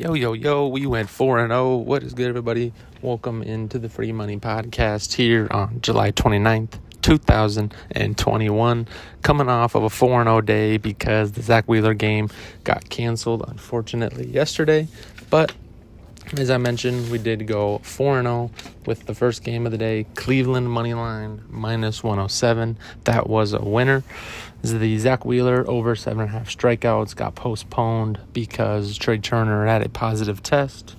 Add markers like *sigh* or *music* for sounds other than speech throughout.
Yo, yo, yo, we went 4 and 0. What is good, everybody? Welcome into the Free Money Podcast here on July 29th, 2021. Coming off of a 4 0 day because the Zack Wheeler game got canceled, unfortunately, yesterday. But as I mentioned, we did go 4 0 with the first game of the day. Cleveland money line minus 107. That was a winner. This is The Zack Wheeler over 7.5 strikeouts got postponed because Trea Turner had a positive test.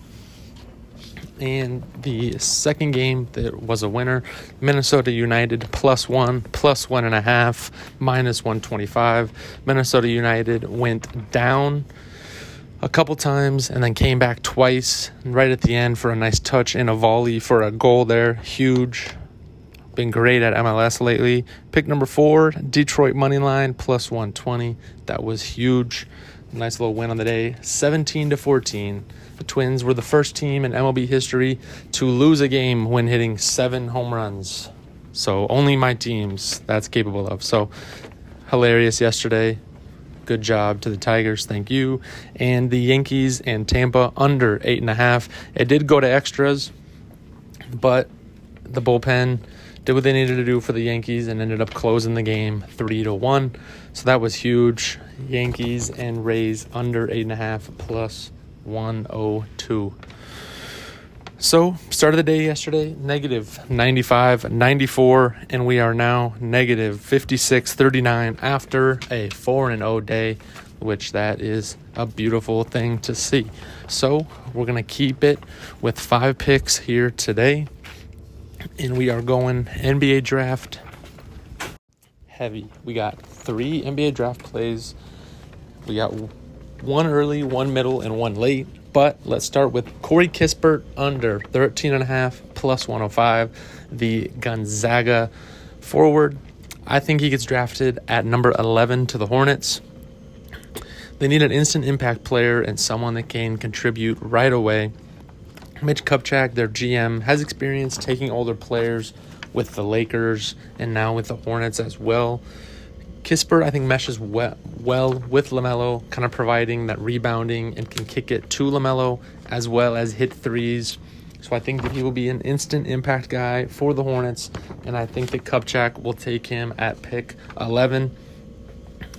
And the second game that was a winner, Minnesota United plus one, plus one and a half, minus 125. Minnesota United went down a couple times and then came back twice right at the end for a nice touch and a volley for a goal there. Huge. Been great at MLS lately. Pick number four, Detroit money line plus 120. That was huge. Nice little win on the day. 17 to 14. The Twins were the first team in MLB history to lose a game when hitting seven home runs. So only my teams that's capable of. So hilarious yesterday. Good job to the Tigers. Thank you. And the Yankees and Tampa under eight and a half. It did go to extras, but the bullpen did what they needed to do for the Yankees and ended up closing the game three to one. So that was huge. Yankees and Rays under eight and a half plus 102. So, start of the day yesterday, negative 95, 94, and we are now negative 56, 39 after a 4 and 0 day, which that is a beautiful thing to see. So, we're going to keep it with five picks here today, and we are going NBA draft heavy. We got three NBA draft plays. We got one early, one middle, and one late. But let's start with Corey Kispert under 13 and a half plus 105. The Gonzaga forward. I think he gets drafted at number 11 to the Hornets. They need an instant impact player and someone that can contribute right away. Mitch Kupchak, their GM, has experience taking older players with the Lakers and now with the Hornets as well. Kispert, I think, meshes well, well with LaMelo, kind of providing that rebounding and can kick it to LaMelo as well as hit threes. So I think that he will be an instant impact guy for the Hornets, and I think that Kupchak will take him at pick 11.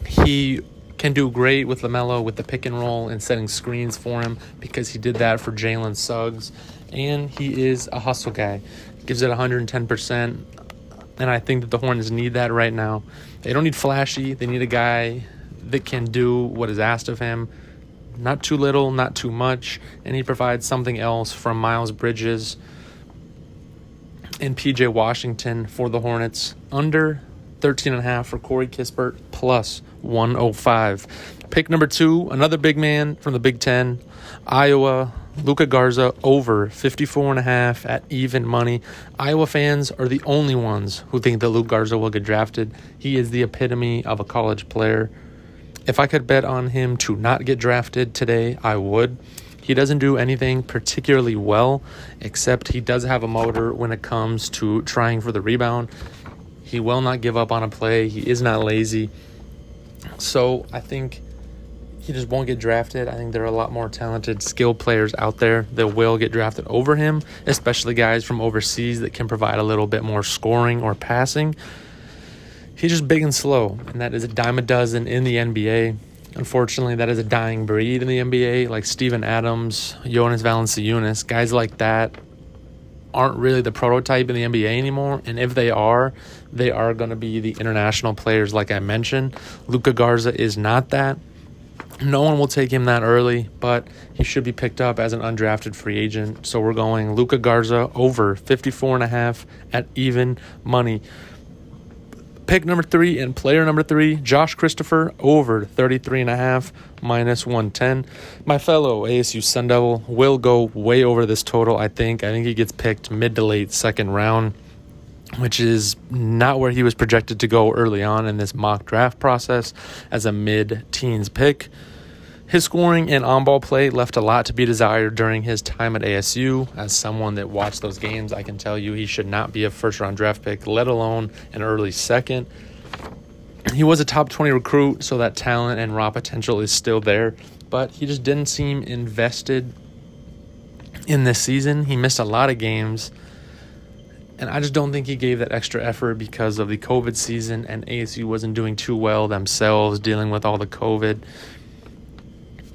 He can do great with LaMelo with the pick and roll and setting screens for him because he did that for Jalen Suggs, and he is a hustle guy. Gives it 110%, and I think that the Hornets need that right now. They don't need flashy. They need a guy that can do what is asked of him. Not too little, not too much. And he provides something else from Miles Bridges and PJ Washington for the Hornets. Under 13.5 for Corey Kispert, plus 105. Pick number two, another big man from the Big Ten, Iowa Luka Garza over 54 and a half at even money. Iowa fans are the only ones who think that Luka Garza will get drafted. He is the epitome of a college player. If I could bet on him to not get drafted today, I would. He doesn't do anything particularly well, except he does have a motor when it comes to trying for the rebound. He will not give up on a play. He is not lazy. So I think he just won't get drafted. I think there are a lot more talented, skilled players out there that will get drafted over him, especially guys from overseas that can provide a little bit more scoring or passing. He's just big and slow, and that is a dime a dozen in the NBA. Unfortunately, that is a dying breed in the NBA, like Steven Adams, Jonas Valanciunas, guys like that aren't really the prototype in the NBA anymore. And if they are, they are going to be the international players, like I mentioned. Luka Garza is not that. No one will take him that early, but he should be picked up as an undrafted free agent. So we're going Luka Garza over 54 and a half at even money. Pick number three and player number three, Josh Christopher, over 33 and a half, minus 110. My fellow ASU Sun Devil will go way over this total, I think. I think he gets picked mid to late second round which is not where he was projected to go early on in this mock draft process as a mid teens pick. His scoring and on ball play left a lot to be desired during his time at ASU. As someone that watched those games, I can tell you he should not be a first round draft pick, let alone an early second. He was a top 20 recruit, so that talent and raw potential is still there. but he just didn't seem invested in this season. He missed a lot of games. And I just don't think he gave that extra effort because of the COVID season and ASU wasn't doing too well themselves dealing with all the COVID.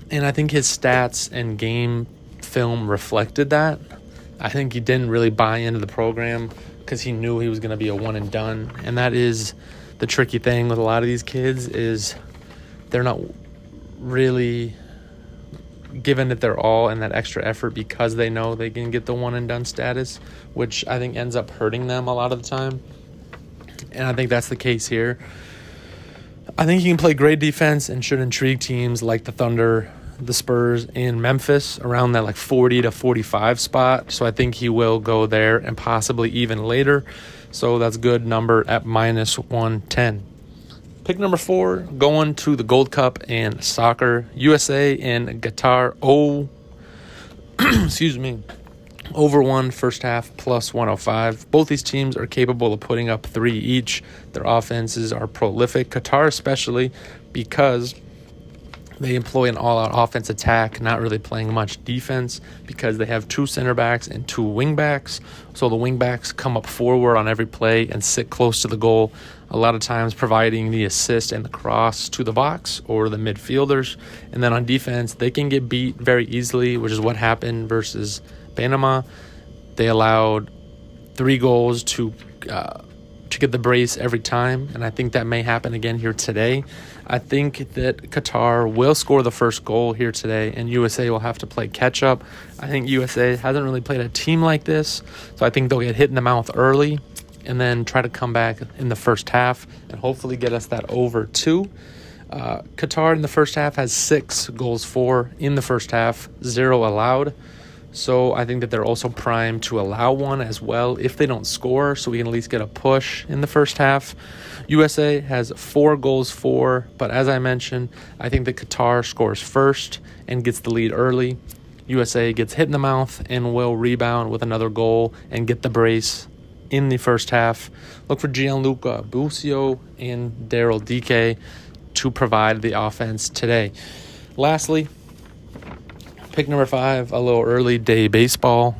And I think his stats and game film reflected that. I think he didn't really buy into the program because he knew he was going to be a one and done. And that is the tricky thing with a lot of these kids is they're not really given it their all and that extra effort because they know they can get the one and done status, which I think ends up hurting them a lot of the time. And I think that's the case here. I think he can play great defense and should intrigue teams like the Thunder, the Spurs, and Memphis around that like 40 to 45 spot. So I think he will go there and possibly even later. So that's good number at minus 110. Pick number four, going to the Gold Cup and soccer. USA and Qatar. Oh, *clears throat* excuse me. Over one first half plus 105. Both these teams are capable of putting up three each. Their offenses are prolific. Qatar, especially because they employ an all out offense attack, not really playing much defense because they have two center backs and two wing backs. So the wing backs come up forward on every play and sit close to the goal, a lot of times providing the assist and the cross to the box or the midfielders. And then on defense, they can get beat very easily, which is what happened versus Panama. They allowed three goals to. Uh, to get the brace every time, and I think that may happen again here today. I think that Qatar will score the first goal here today, and USA will have to play catch up. I think USA hasn't really played a team like this, so I think they'll get hit in the mouth early and then try to come back in the first half and hopefully get us that over two. Uh, Qatar in the first half has six goals for in the first half, zero allowed. So I think that they're also primed to allow one as well if they don't score, so we can at least get a push in the first half. USA has four goals for, but as I mentioned, I think that Qatar scores first and gets the lead early. USA gets hit in the mouth and will rebound with another goal and get the brace in the first half. Look for Gianluca Busio and Daryl Dike to provide the offense today. Lastly, Pick number five, a little early day baseball.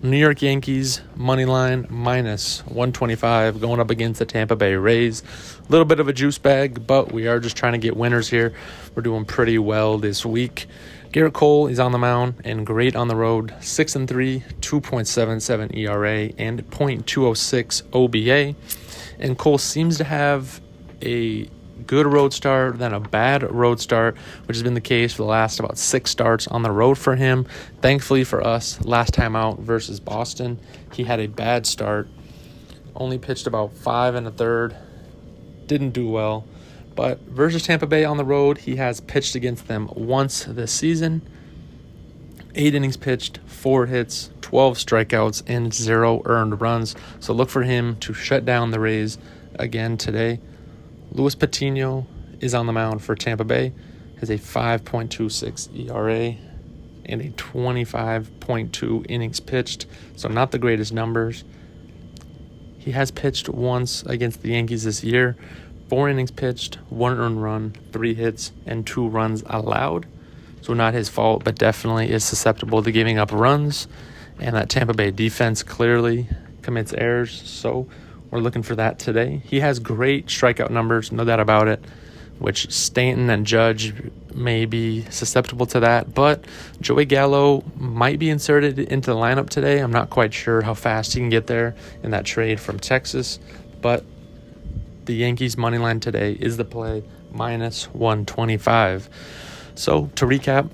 New York Yankees money line minus 125 going up against the Tampa Bay Rays. A little bit of a juice bag, but we are just trying to get winners here. We're doing pretty well this week. Gerrit Cole is on the mound and great on the road. 6 and 3, 2.77 ERA and .206 OBA. And Cole seems to have a good road start, then a bad road start, which has been the case for the last about six starts on the road for him. Thankfully for us, last time out versus Boston, he had a bad start. Only pitched about five and a third. Didn't do well. But versus Tampa Bay on the road, he has pitched against them once this season. Eight innings pitched, four hits, 12 strikeouts, and zero earned runs. So look for him to shut down the Rays again today. Luis Patino is on the mound for Tampa Bay, has a 5.26 ERA and a 25.2 innings pitched, so not the greatest numbers. He has pitched once against the Yankees this year, four innings pitched, one earned run, three hits, and two runs allowed. So not his fault, but definitely is susceptible to giving up runs. And that Tampa Bay defense clearly commits errors. So we're looking for that today. He has great strikeout numbers, no doubt about it, which Stanton and Judge may be susceptible to that. But Joey Gallo might be inserted into the lineup today. I'm not quite sure how fast he can get there in that trade from Texas. But the Yankees' money line today is the play minus 125. So to recap,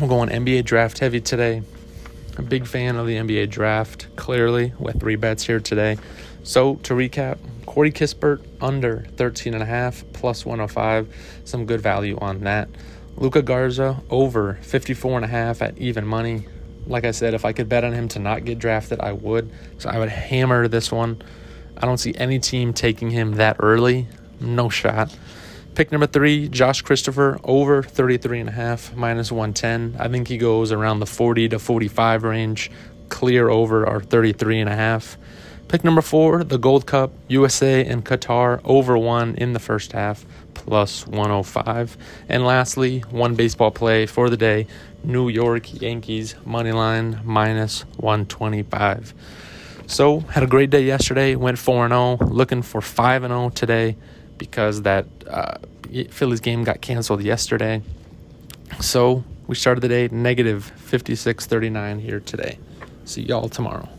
we're going NBA draft heavy today. A big fan of the NBA draft, clearly, with three bets here today. So to recap, Corey Kispert under 13.5 plus 105. Some good value on that. Luka Garza over 54.5 at even money. Like I said, if I could bet on him to not get drafted, I would. So I would hammer this one. I don't see any team taking him that early. No shot. Pick number three, Josh Christopher, over 33.5, minus 110. I think he goes around the 40 to 45 range, clear over our 33.5. Pick number four, the Gold Cup, USA and Qatar over one in the first half, plus 105. And lastly, one baseball play for the day New York Yankees money line minus 125. So, had a great day yesterday, went 4 0, looking for 5 0 today because that uh, Phillies game got canceled yesterday. So, we started the day negative 56.39 here today. See y'all tomorrow.